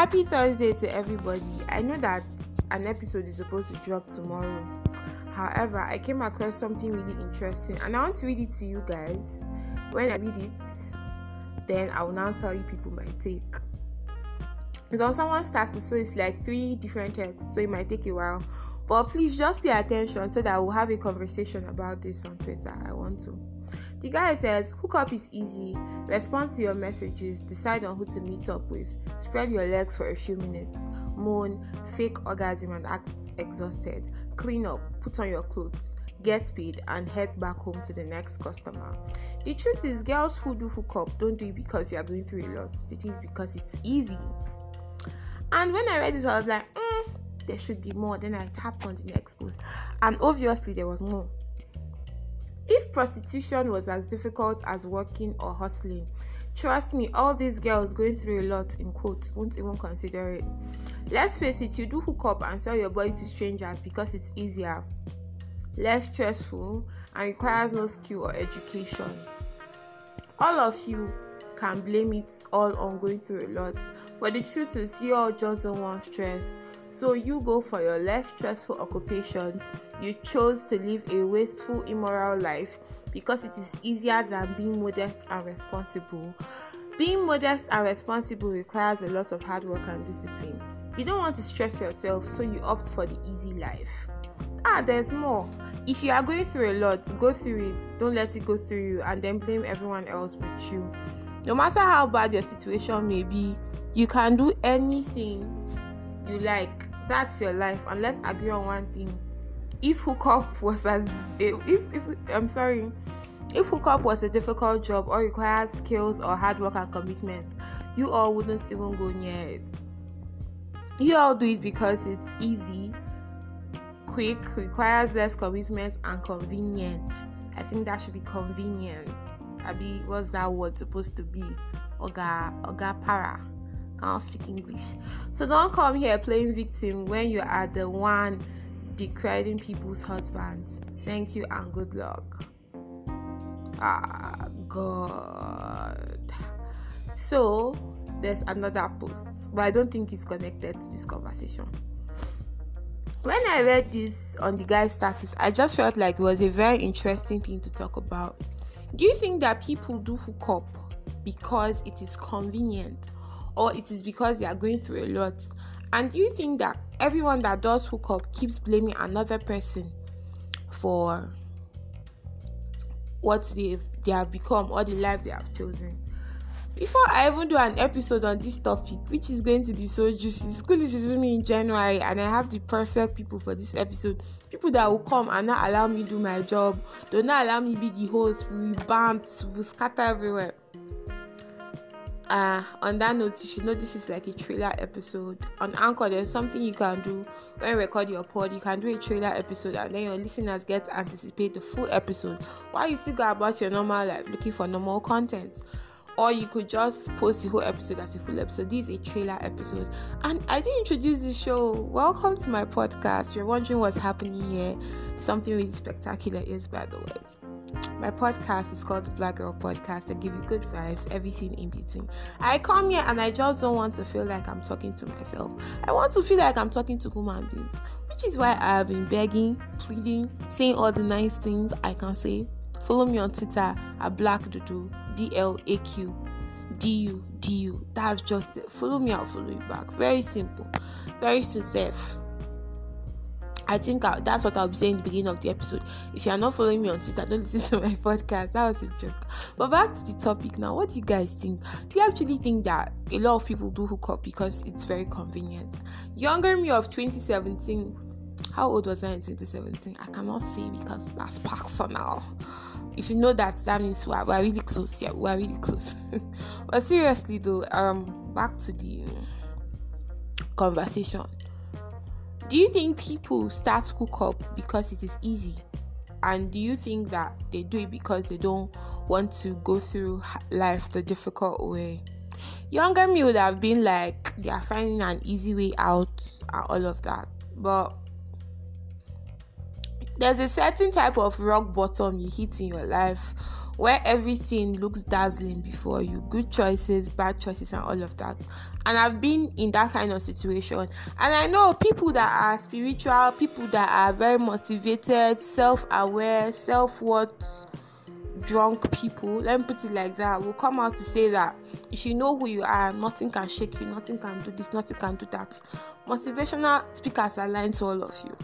Happy Thursday to everybody. I know that an episode is supposed to drop tomorrow. However, I came across something really interesting and I want to read it to you guys. When I read it, then I will now tell you people my take. It's on someone's status, so it's like three different texts, so it might take a while. But please just pay attention so that we'll have a conversation about this on Twitter. I want to. The guy says, Hook up is easy. Respond to your messages, decide on who to meet up with, spread your legs for a few minutes, moan, fake orgasm, and act exhausted. Clean up, put on your clothes, get paid, and head back home to the next customer. The truth is, girls who do hook up don't do it because you are going through a lot, they it because it's easy. And when I read this, I was like, mm, there should be more. Then I tapped on the next post, and obviously, there was more. Prostitution was as difficult as working or hustling, trust me, all these girls going through a lot in quotes won't even consider it. Let's face it, you do hook up and sell your body to strangers because it's easier, less stressful, and requires no skill or education. All of you can blame it all on going through a lot, but the truth is, you all just don't want stress. So you go for your less stressful occupations. You chose to live a wasteful, immoral life because it is easier than being modest and responsible. Being modest and responsible requires a lot of hard work and discipline. You don't want to stress yourself, so you opt for the easy life. Ah, there's more. If you are going through a lot, go through it. Don't let it go through you and then blame everyone else but you. No matter how bad your situation may be, you can do anything you like. That's your life, and let's agree on one thing. If hookup was as if if I'm sorry, if hookup was a difficult job or requires skills or hard work and commitment, you all wouldn't even go near it. You all do it because it's easy, quick, requires less commitment and convenient. I think that should be convenience. I be what's that word supposed to be? Oga Oga para can't speak English. So don't come here playing victim when you are the one decrying people's husbands. Thank you and good luck. Ah, God. So there's another post, but I don't think it's connected to this conversation. When I read this on the guy's status, I just felt like it was a very interesting thing to talk about. Do you think that people do hook up because it is convenient or it is because they are going through a lot. And you think that everyone that does hook up keeps blaming another person for what they've they have become or the life they have chosen? Before I even do an episode on this topic, which is going to be so juicy, school is resuming in January, and I have the perfect people for this episode. People that will come and not allow me do my job, do not allow me be the host. We bounce, we scatter everywhere uh, on that note, you should know this is like a trailer episode. On Anchor, there's something you can do when you record your pod. You can do a trailer episode, and then your listeners get to anticipate the full episode while you still go about your normal life looking for normal content. Or you could just post the whole episode as a full episode. This is a trailer episode. And I did introduce the show. Welcome to my podcast. If you're wondering what's happening here, something really spectacular is, by the way. My podcast is called the Black Girl Podcast. I give you good vibes, everything in between. I come here and I just don't want to feel like I'm talking to myself. I want to feel like I'm talking to human beings, which is why I have been begging, pleading, saying all the nice things I can say. Follow me on Twitter at Black Dudu, B L A Q D U D U. That's just it. Follow me, I'll follow you back. Very simple, very sincere. I think I, that's what I'll be saying in the beginning of the episode. If you are not following me on Twitter, don't listen to my podcast. That was a joke. But back to the topic now. What do you guys think? Do you actually think that a lot of people do hook up because it's very convenient? Younger me of 2017. How old was I in 2017? I cannot say because that's personal. If you know that, that means we're, we're really close. Yeah, we're really close. but seriously though, um, back to the conversation do you think people start to hook up because it is easy? And do you think that they do it because they don't want to go through life the difficult way? Younger me would have been like, they are finding an easy way out and all of that. But there's a certain type of rock bottom you hit in your life where everything looks dazzling before you good choices, bad choices, and all of that. And I've been in that kind of situation. And I know people that are spiritual, people that are very motivated, self aware, self worth drunk people, let me put it like that, will come out to say that if you know who you are, nothing can shake you, nothing can do this, nothing can do that. Motivational speakers are lying to all of you.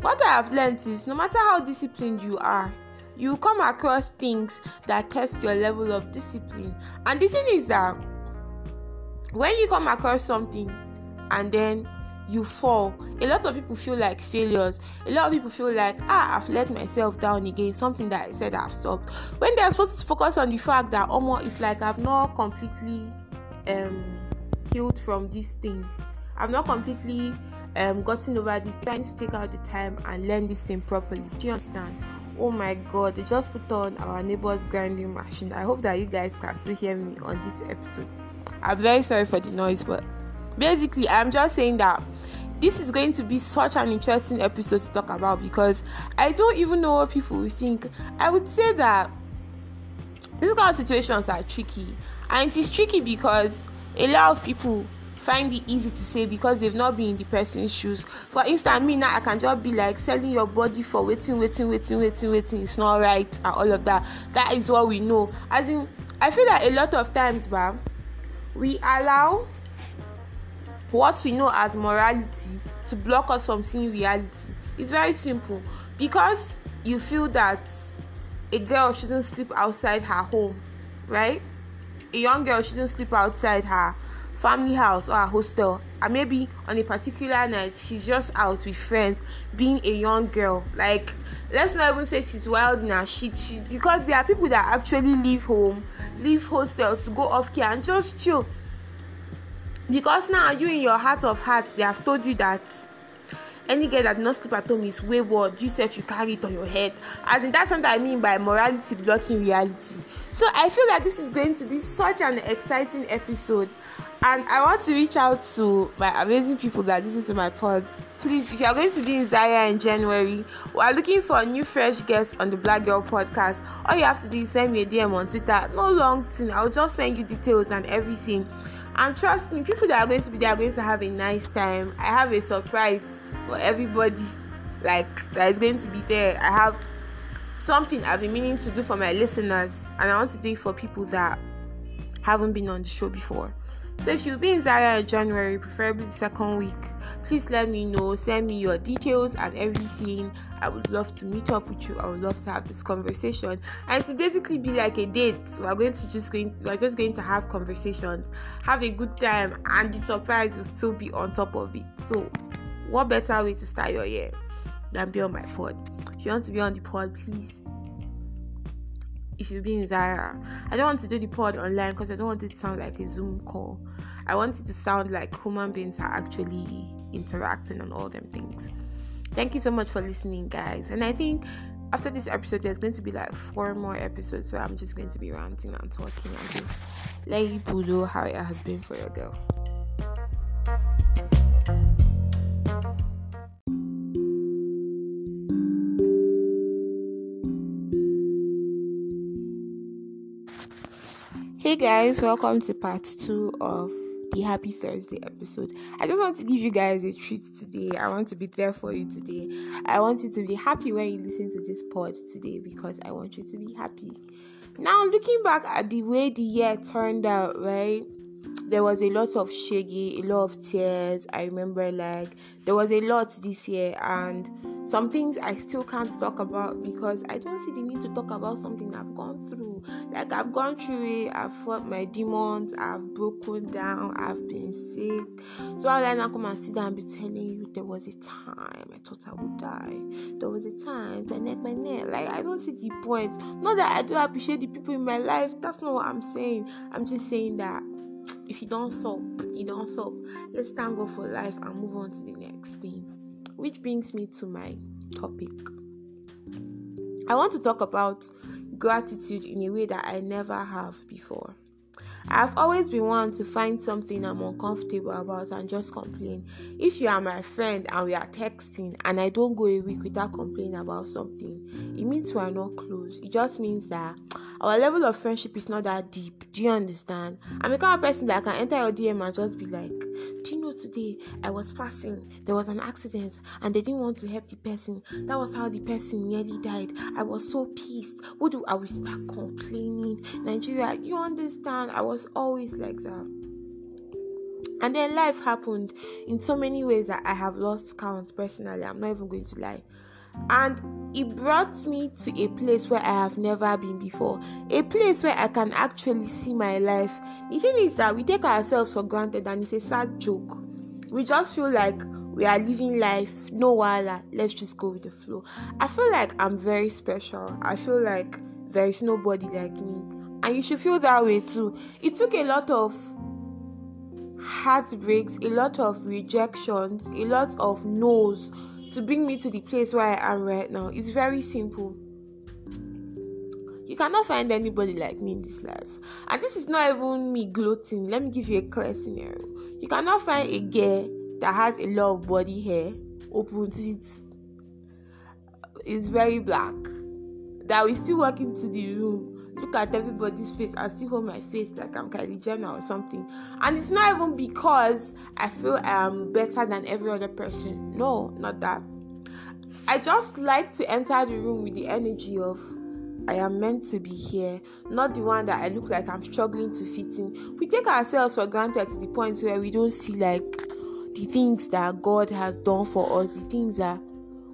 What I have learned is no matter how disciplined you are, you come across things that test your level of discipline. And the thing is that when you come across something and then you fall, a lot of people feel like failures. A lot of people feel like, ah, I've let myself down again, something that I said I've stopped. When they're supposed to focus on the fact that almost it's like I've not completely um healed from this thing. I've not completely um gotten over this trying to take out the time and learn this thing properly. Do you understand? Oh my god, they just put on our neighbor's grinding machine. I hope that you guys can still hear me on this episode. I'm very sorry for the noise, but basically, I'm just saying that this is going to be such an interesting episode to talk about because I don't even know what people will think. I would say that these kind of situations are tricky, and it is tricky because a lot of people find it easy to say because they've not been in the person's shoes. For instance, me now I can just be like selling your body for waiting, waiting, waiting, waiting, waiting. It's not right and all of that. That is what we know. As in, I feel that a lot of times, bah, we allow what we know as morality to block us from seeing reality. It's very simple because you feel that a girl shouldn't sleep outside her home, right? A young girl shouldn't sleep outside her family house or a hostel and maybe on a particular night she's just out with friends being a young girl. Like let's not even say she's wild shit she, because there are people that actually leave home leave hostel to go off care and just chill. Because now you in your heart of hearts they have told you that any girl that not sleep at home is wayward. You self you carry it on your head. As in that's what i mean by morality blocking reality. So i feel like this is going to be such an exciting episode. And i want to reach out to my amazing people that listen to my pods please if you are going to be in zaria in january we are looking for new fresh guest on the black girl podcast. All you have to do is send me a dm on twitter. No long thing. I'll just send you details and everything and trust me people that are going to be there are going to have a nice time. I have a surprise for everybody like that is going to be there. I have something i've been meaning to do for my listeners and i want to do it for people that haven't been on the show before so if you'll be in Zaria in January, preferably the second week, please let me know. Send me your details and everything. I would love to meet up with you. I would love to have this conversation. And to basically be like a date. We're going to just going we're just going to have conversations, have a good time, and the surprise will still be on top of it. So what better way to start your year than be on my pod? If you want to be on the pod, please if you be in Zaria. I don't want to do the pod online because I don't want it to sound like a Zoom call. I want it to sound like human beings are actually interacting on all them things. Thank you so much for listening, guys. And I think after this episode, there's going to be like four more episodes where I'm just going to be ranting and talking and just let people know how it has been for your girl. Guys, welcome to part two of the Happy Thursday episode. I just want to give you guys a treat today. I want to be there for you today. I want you to be happy when you listen to this pod today because I want you to be happy. Now, looking back at the way the year turned out, right? There was a lot of shaggy, a lot of tears. I remember like there was a lot this year and some things I still can't talk about because I don't see the need to talk about something I've gone through. Like I've gone through it, I've fought my demons, I've broken down, I've been sick. So I'll like now come and sit down and be telling you there was a time I thought I would die. There was a time my neck, my neck. Like I don't see the point. Not that I do appreciate the people in my life. That's not what I'm saying. I'm just saying that if you don't solve, you don't solve. Let's thank God for life and move on to the next thing. Which brings me to my topic. I want to talk about gratitude in a way that I never have before. I've always been one to find something I'm uncomfortable about and just complain. If you are my friend and we are texting and I don't go a week without complaining about something, it means we are not close. It just means that our level of friendship is not that deep. Do you understand? I'm the kind of person that can enter your DM and just be like, Do you know today I was passing, there was an accident, and they didn't want to help the person. That was how the person nearly died. I was so pissed. What do I will start complaining? Nigeria, you understand? I was always like that. And then life happened in so many ways that I have lost count personally. I'm not even going to lie. And it brought me to a place where I have never been before. A place where I can actually see my life. The thing is that we take ourselves for granted and it's a sad joke. We just feel like we are living life, no wala, let's just go with the flow. I feel like I'm very special. I feel like there is nobody like me. And you should feel that way too. It took a lot of heartbreaks, a lot of rejections, a lot of no's to bring me to the place where I am right now. It's very simple. You cannot find anybody like me in this life. And this is not even me gloating. Let me give you a clear scenario. You cannot find a girl that has a lot of body hair, open teeth, is very black, that will still walk into the room look at everybody's face and still hold my face like I'm Kylie Jenner or something. And it's not even because I feel I am better than every other person. No, not that. I just like to enter the room with the energy of I am meant to be here, not the one that I look like I'm struggling to fit in. We take ourselves for granted to the point where we don't see like the things that God has done for us, the things that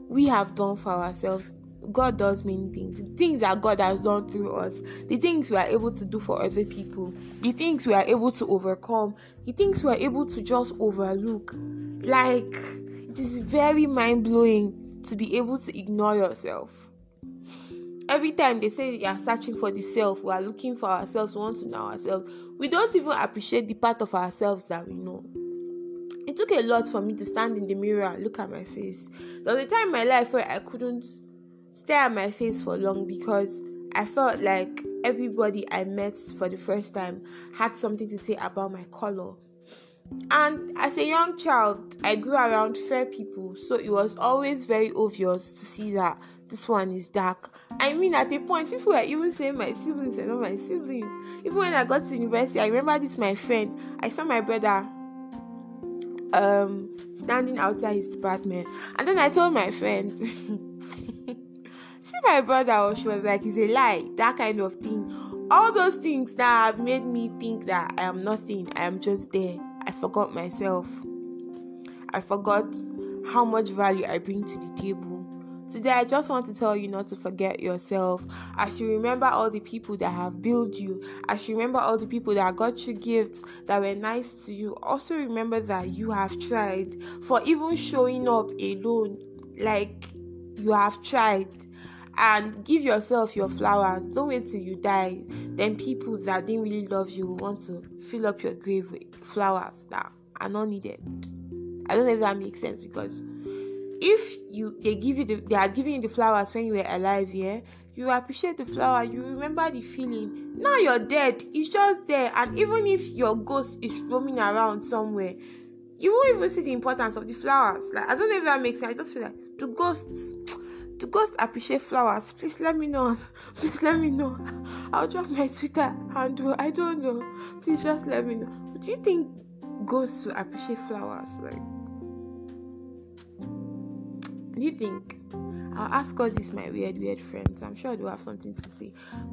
we have done for ourselves. God does many things. The things that God has done through us, the things we are able to do for other people, the things we are able to overcome, the things we are able to just overlook. Like, it is very mind blowing to be able to ignore yourself. Every time they say you are searching for the self, we are looking for ourselves, we want to know ourselves. We don't even appreciate the part of ourselves that we know. It took a lot for me to stand in the mirror and look at my face. There was a time in my life where I couldn't stare at my face for long because I felt like everybody I met for the first time had something to say about my color. And as a young child, I grew around fair people, so it was always very obvious to see that this one is dark. I mean, at a point, people were even saying my siblings are not my siblings. Even when I got to university, I remember this my friend. I saw my brother um standing outside his apartment, and then I told my friend. see my brother she was like it's a lie. That kind of thing. All those things that have made me think that i am nothing i am just there. I forgot myself. I forgot how much value i bring to the table. Today, I just want to tell you not to forget yourself. As you remember all the people that have built you, as you remember all the people that got you gifts that were nice to you, also remember that you have tried. For even showing up alone. Like you have tried and give yourself your flowers. Don't wait till you die. Then people that didn't really love you want to fill up your grave with flowers that are not needed. I don't know if that makes sense because if you they give you the, they are giving you the flowers when you were alive, yeah, you appreciate the flower, you remember the feeling. Now you're dead, it's just there, and even if your ghost is roaming around somewhere, you won't even see the importance of the flowers. Like I don't know if that makes sense. I just feel like the ghosts do ghosts appreciate flowers? Please let me know. Please let me know. I'll drop my Twitter handle. I don't know. Please just let me know. Do you think ghosts will appreciate flowers? Like, do you think? I'll ask all these my weird, weird friends. I'm sure they'll have something to say.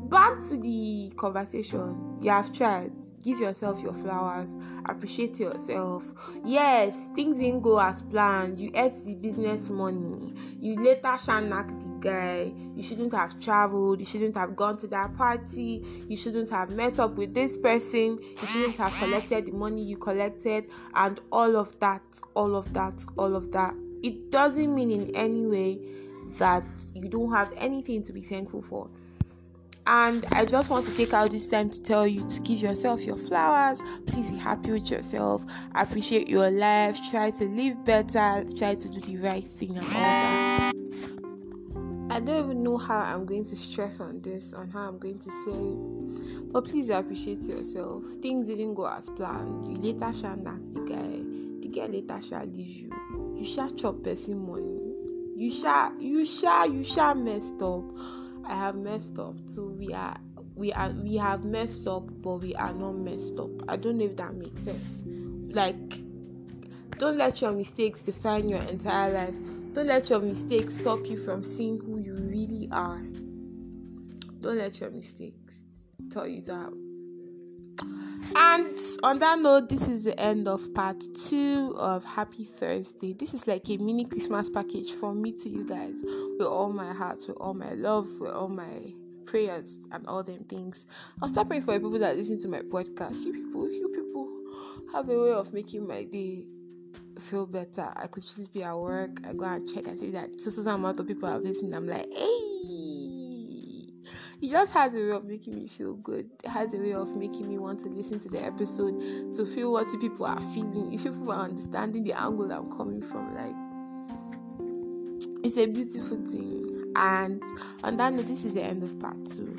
Back to the conversation. You have tried. Give yourself your flowers. Appreciate yourself. Yes, things didn't go as planned. You ate the business money. You later shanak the guy. You shouldn't have traveled. You shouldn't have gone to that party. You shouldn't have met up with this person. You shouldn't have collected the money you collected. And all of that, all of that, all of that. It doesn't mean in any way that you don't have anything to be thankful for. And I just want to take out this time to tell you to give yourself your flowers. Please be happy with yourself. Appreciate your life. Try to live better. Try to do the right thing and all that. I don't even know how I'm going to stress on this, on how I'm going to say it. But please appreciate yourself. Things didn't go as planned. You later shall knock the guy. The guy later shall leave you. You shall chop person money you shall you shall you shall messed up. I have messed up so we are we are we have messed up but we are not messed up. I don't know if that makes sense. Like don't let your mistakes define your entire life. Don't let your mistakes stop you from seeing who you really are. Don't let your mistakes tell you that and on that note, this is the end of part two of Happy Thursday. This is like a mini Christmas package from me to you guys with all my heart, with all my love, with all my prayers and all them things. I'll start praying for the people that listen to my podcast. You people, you people have a way of making my day feel better. I could just be at work, I go and check and see that so some amount of people have listened. I'm like, hey he just has a way of making me feel good. It has a way of making me want to listen to the episode to feel what people are feeling. If people are understanding the angle I'm coming from, like it's a beautiful thing. And on that note, this is the end of part two.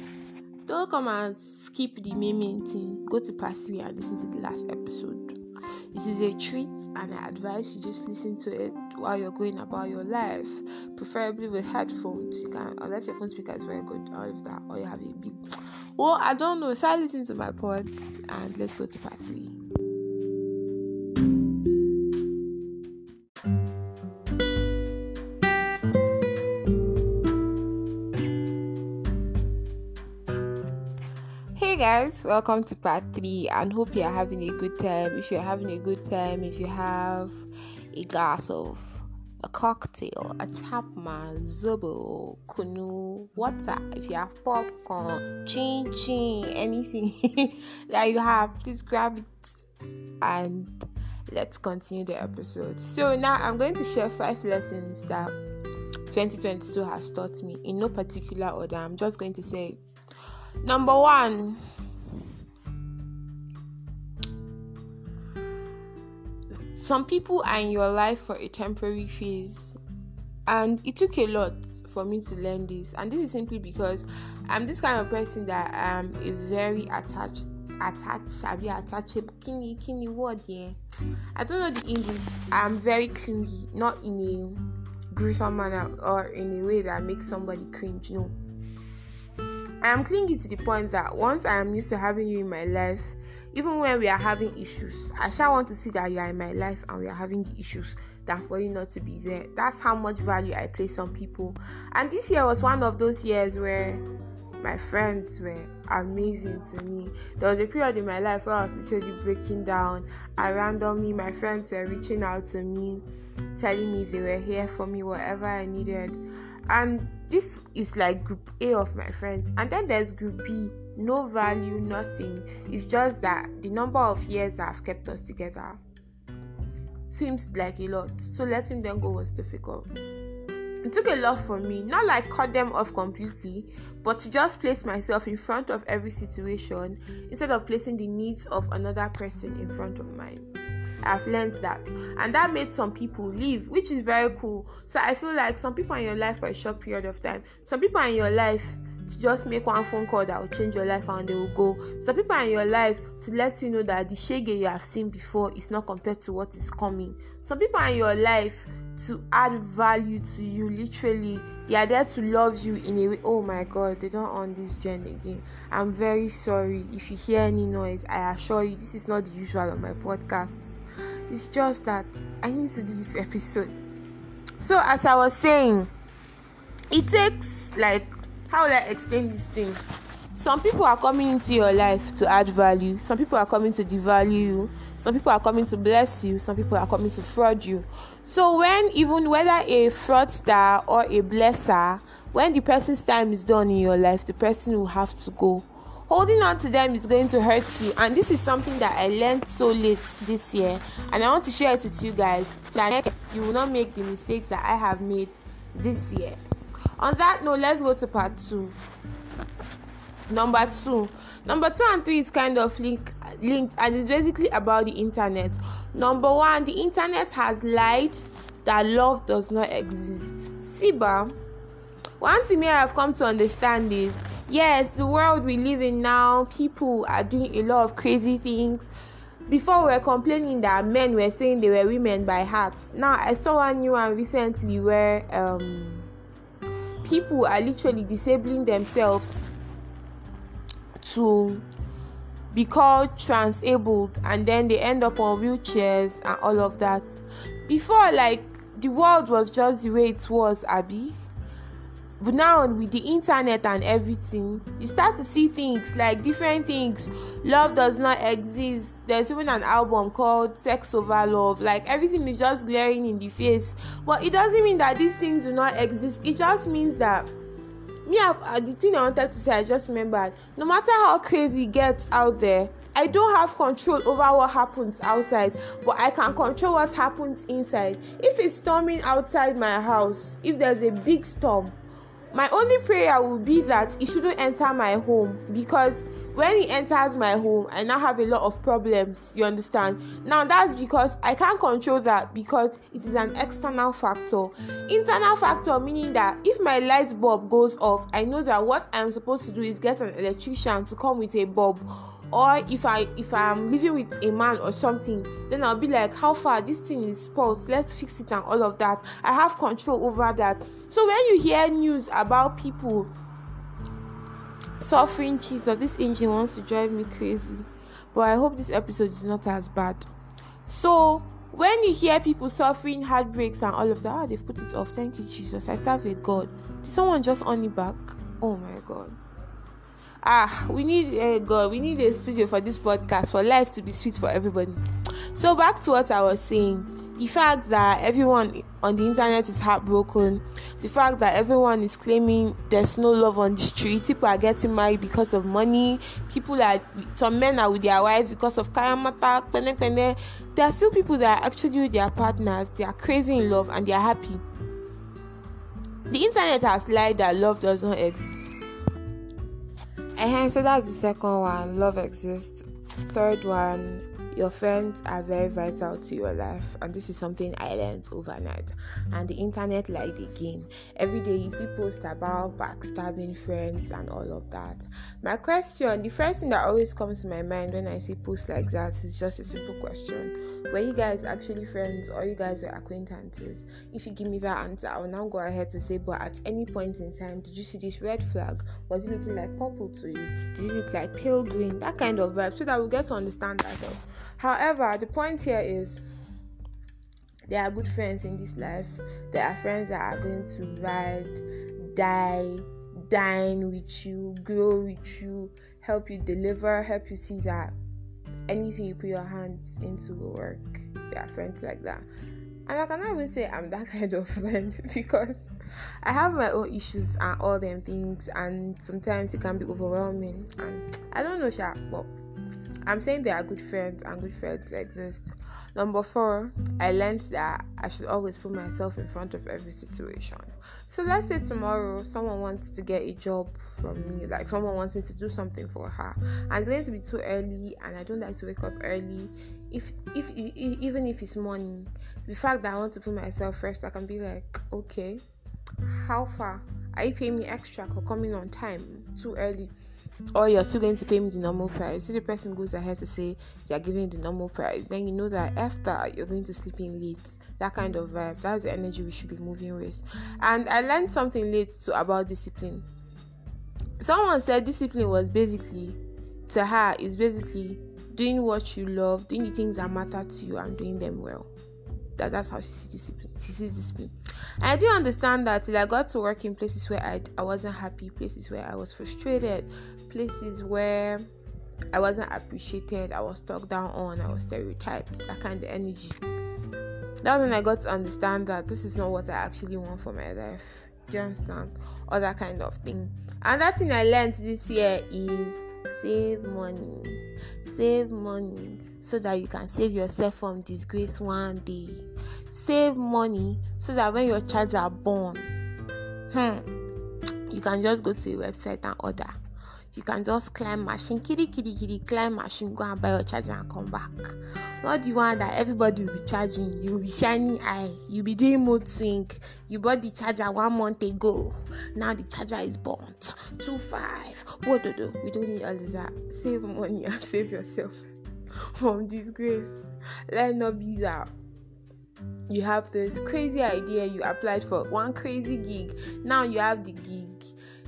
Don't come and skip the main thing. Go to part three and listen to the last episode. This is a treat, and I advise you just listen to it while you're going about your life, preferably with headphones. You can, unless your phone speaker is very good, all of that, or you have a big. Well, I don't know. Start listening to my pods, and let's go to part three. Guys, welcome to part three, and hope you are having a good time. If you're having a good time, if you have a glass of a cocktail, a chapman, zobo, kunu, water, if you have popcorn, chin chin, anything that you have, please grab it and let's continue the episode. So now I'm going to share five lessons that 2022 has taught me in no particular order. I'm just going to say number one some people are in your life for a temporary phase and it took a lot for me to learn this. And this is simply because i'm this kind of person that i'm a very attached attached i be attachable kini kini word yeah i don't know the english. I'm very clingy not in a gruesome manner or in a way that makes somebody cringe no. I am clingy to the point that once i am used to having you in my life even when we are having issues i shall want to see that you are in my life and we are having issues than for you not to be there that's how much value i place on people and this year was one of those years where my friends were amazing to me. There was a period in my life where I was literally breaking down, and randomly my friends were reaching out to me, telling me they were here for me, whatever I needed. And this is like group A of my friends, and then there's group B no value, nothing. It's just that the number of years that have kept us together seems like a lot. So letting them go was difficult. It took a lot for me, not like cut them off completely, but to just place myself in front of every situation instead of placing the needs of another person in front of mine. I've learned that, and that made some people leave, which is very cool. So I feel like some people in your life for a short period of time, some people in your life to just make one phone call that will change your life and they will go. Some people in your life to let you know that the shege you have seen before is not compared to what is coming. Some people in your life to add value to you, literally. They are there to love you in a way. Oh my god, they don't on this gen again. I'm very sorry if you hear any noise. I assure you, this is not the usual on my podcast. It's just that I need to do this episode. So, as I was saying, it takes like how will I explain this thing? Some people are coming into your life to add value. Some people are coming to devalue you. Some people are coming to bless you. Some people are coming to fraud you. So when even whether a fraudster or a blesser, when the person's time is done in your life, the person will have to go. Holding on to them is going to hurt you, and this is something that I learned so late this year, and I want to share it with you guys so that you will not make the mistakes that I have made this year. On that note, let's go to part two. Number two, number two and three is kind of link, linked and it's basically about the internet. Number one, the internet has lied that love does not exist. Siba, one thing I have come to understand is yes, the world we live in now, people are doing a lot of crazy things. Before we were complaining that men were saying they were women by heart. Now I saw one new one recently where um people are literally disabling themselves to be called transabled and then they end up on wheelchairs and all of that before like the world was just the way it was abby but now with the internet and everything you start to see things like different things. Love does not exist. There's even an album called sex over love. Like everything is just glaring in the face. But it doesn't mean that these things do not exist. It just means that me uh, the thing i wanted to say i just remembered no matter how crazy it gets out there I don't have control over what happens outside, but I can control what happens inside. If it's storming outside my house, if there's a big storm, my only prayer will be that it shouldn't enter my home because when it enters my home i now have a lot of problems you understand? Now that's because i can't control that because it is an external factor. Internal factor meaning that if my light bulb goes off i know that what i'm supposed to do is get an electrician to come with a bulb or if i if i'm living with a man or something then i'll be like how far? This thing is pulsed let's fix it and all of that. I have control over that. So when you hear news about people suffering jesus this engine wants to drive me crazy but i hope this episode is not as bad. So when you hear people suffering heartbreaks and all of that oh, they've put it off. Thank you jesus. I serve a god. Did someone just on it back? Oh my god ah we need a uh, god we need a studio for this podcast for life to be sweet for everybody. So back to what i was saying. The fact that everyone on the internet is heartbroken the fact that everyone is claiming there's no love on the street people are getting married because of money people are some men are with their wives because of kayamata there are still people that are actually with their partners they are crazy in love and they are happy. The internet has lied that love does not exist uh so that's the second one. Love exists. Third one, your friends are very vital to your life and this is something i learned overnight. And the internet like again every day you see posts about backstabbing friends and all of that. My question the first thing that always comes to my mind when i see posts like that is just a simple question. Were you guys actually friends or you guys were acquaintances? If you give me that answer i will now go ahead to say but at any point in time did you see this red flag? Was it looking like purple to you? Did it look like pale green? That kind of vibe so that we get to understand ourselves However, the point here is there are good friends in this life. There are friends that are going to ride, die, dine with you, grow with you, help you deliver, help you see that anything you put your hands into will work. There are friends like that. And I cannot even say I'm that kind of friend because I have my own issues and all them things, and sometimes it can be overwhelming. And I don't know, Sha, but I'm saying there are good friends and good friends exist. Number four, I learned that I should always put myself in front of every situation. So let's say tomorrow someone wants to get a job from me, like someone wants me to do something for her, and it's going to be too early, and I don't like to wake up early. If if, if even if it's morning, the fact that I want to put myself first, I can be like, okay, how far? Are you paying me extra for coming on time too early? Or you're still going to pay me the normal price. If the person goes ahead to say you're giving the normal price, then you know that after you're going to sleep in late. That kind of vibe. That's the energy we should be moving with. And I learned something late to about discipline. Someone said discipline was basically to her is basically doing what you love, doing the things that matter to you and doing them well. That that's how she sees discipline. She sees discipline. I didn't understand that till I got to work in places where I, I wasn't happy, places where I was frustrated, places where I wasn't appreciated, I was talked down on, I was stereotyped, that kind of energy. That's when I got to understand that this is not what I actually want for my life. Do you understand? Or that kind of thing. And that thing I learned this year is save money. Save money so that you can save yourself from disgrace one day. Save money so that when your charger are born hmm, you can just go to a website and order. You can just climb machine kitty kitty kitty climb machine go and buy your charger and come back. Not the one that everybody will be charging. You will be shining eye. You will be doing mood swing. You bought the charger one month ago. Now the charger is burnt. Two five. What do do we don't need all that. Save money and save yourself from disgrace let not be that you have this crazy idea you applied for one crazy gig now you have the gig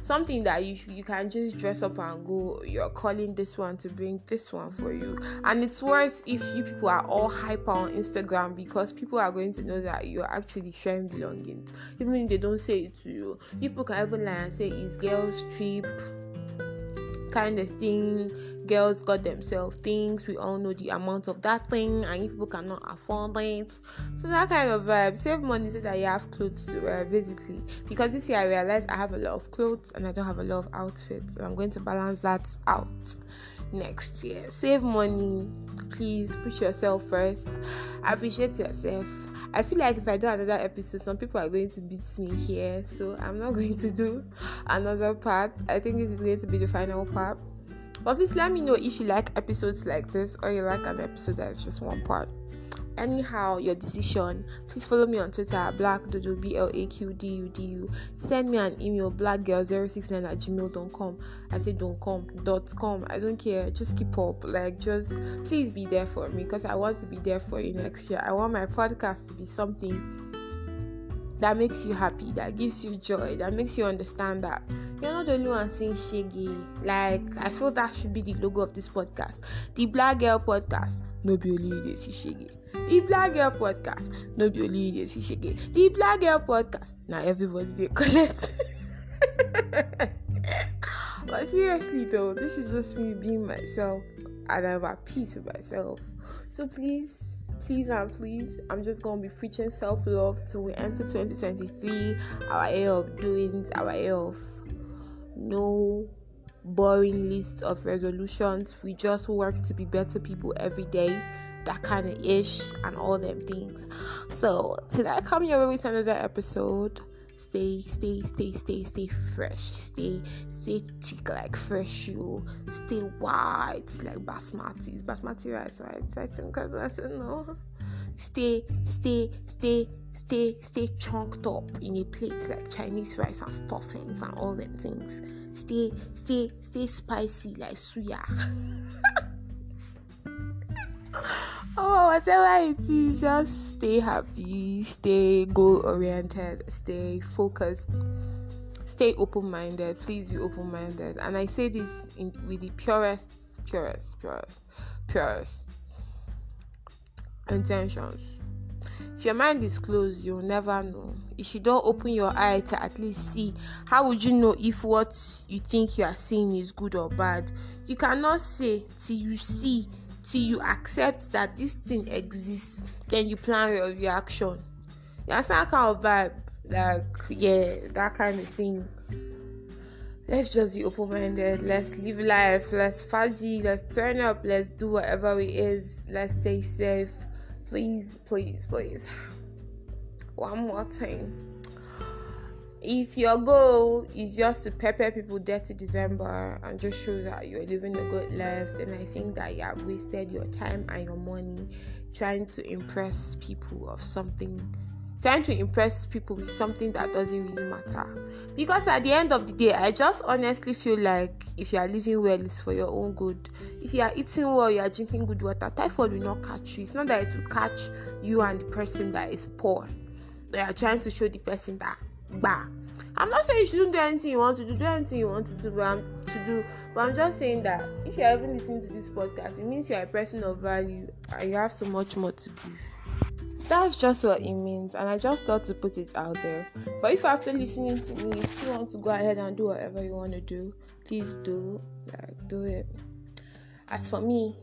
something that you you can just dress up and go. You're calling this one to bring this one for you, and it's worse if you people are all hyper on Instagram because people are going to know that you're actually sharing belongings, even if they don't say it to you. People can even lie and say it's girls' trip kind of thing. Girls got themselves things. We all know the amount of that thing, and people cannot afford it. So that kind of vibe. Save money so that you have clothes to wear, basically. Because this year I realized I have a lot of clothes and I don't have a lot of outfits, and I'm going to balance that out next year. Save money, please. Put yourself first. Appreciate yourself I feel like if I do another episode, some people are going to beat me here, so I'm not going to do another part. I think this is going to be the final part. But please let me know if you like episodes like this or you like an episode that's just one part. Anyhow your decision. Please follow me on twitter black dudu b-l-a-q-d-u-d-u send me an email blackgirl069 at gmail.com i say don't come dot com. I don't care. Just keep up. Like just please be there for me because i want to be there for you next year. I want my podcast to be something that makes you happy, that gives you joy, that makes you understand that you're not the only one seeing shaggy. Like I feel that should be the logo of this podcast. The Black Girl Podcast. No be only see shaggy. The Black Girl Podcast. No be only see shaggy. The Black Girl Podcast. Now everybody they collect. but seriously though, this is just me being myself and I'm at peace with myself. So please please and please i'm just gonna be preaching self-love till we enter 2023 our year of doings our year of no boring list of resolutions. We just work to be better people every day that kind of ish and all them things. So today i come your way with another episode stay stay stay stay stay fresh stay stay thick like fresh you stay white like basmati basmati rice right? I think i don't know stay stay stay stay stay chunked up in a plate like chinese rice and stuffings and all them things. Stay stay stay spicy like suya oh whatever it is just stay happy stay goal oriented stay focused stay open-minded please be open-minded. And i say this in, with the purest purest purest purest intentions. If your mind is closed you'll never know. If you don't open your eye to at least see how would you know if what you think you are seeing is good or bad? You cannot say till you see till you accept that this thing exists then you plan your reaction. That's that kind of vibe? Like yeah that kind of thing. Let's just be open-minded. Let's live life. Let's fuzzy. Let's turn up. Let's do whatever it is. Let's stay safe. Please please please. One more thing if your goal is just to pepper people dirty December and just show that you're living a good life, then I think that you have wasted your time and your money trying to impress people of something trying to impress people with something that doesn't really matter. Because at the end of the day, I just honestly feel like if you are living well, it's for your own good. If you are eating well, you are drinking good water, typhoid will not catch you. It's not that it will catch you and the person that is poor. They are trying to show the person that bah. I'm not saying you shouldn't do anything you want to do, do anything you want to do, but I'm, to do. But I'm just saying that if you're even listening to this podcast, it means you're a person of value and you have so much more to give. That's just what it means, and I just thought to put it out there. But if after listening to me, you want to go ahead and do whatever you want to do, please do. Like, do it. As for me,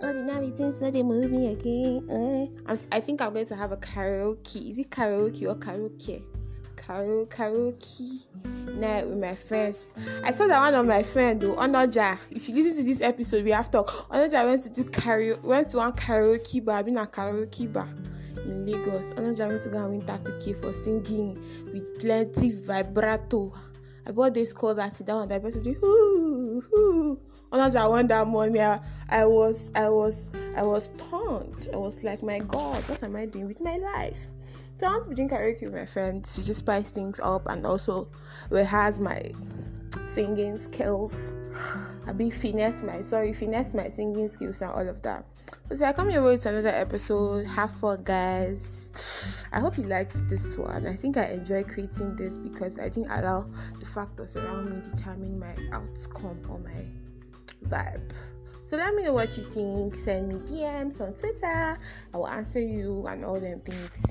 ordinary things that they move me again. Uh, I think I'm going to have a karaoke. Is it karaoke or karaoke? Karaoke, karaoke night with my friends. I saw that one of my friend though, Onoja. If you listen to this episode, we have talk. Onoja went to do karaoke, went to one karaoke bar, been a karaoke bar in Lagos. Onoja went to go and win 30k for singing with plenty vibrato. I bought this call that that one that person did hoo hoo. Onoja won that money. I, I was I was I was stunned. I was like, my God, what am I doing with my life? So I want to be doing karaoke with my friends to just spice things up and also rehearse my singing skills. I be finesse my sorry, finesse my singing skills and all of that. So I come here with another episode. Have fun guys. I hope you liked this one. I think I enjoy creating this because I didn't allow the factors around me determine my outcome or my vibe. So let me know what you think. Send me DMs on Twitter. I will answer you and all them things.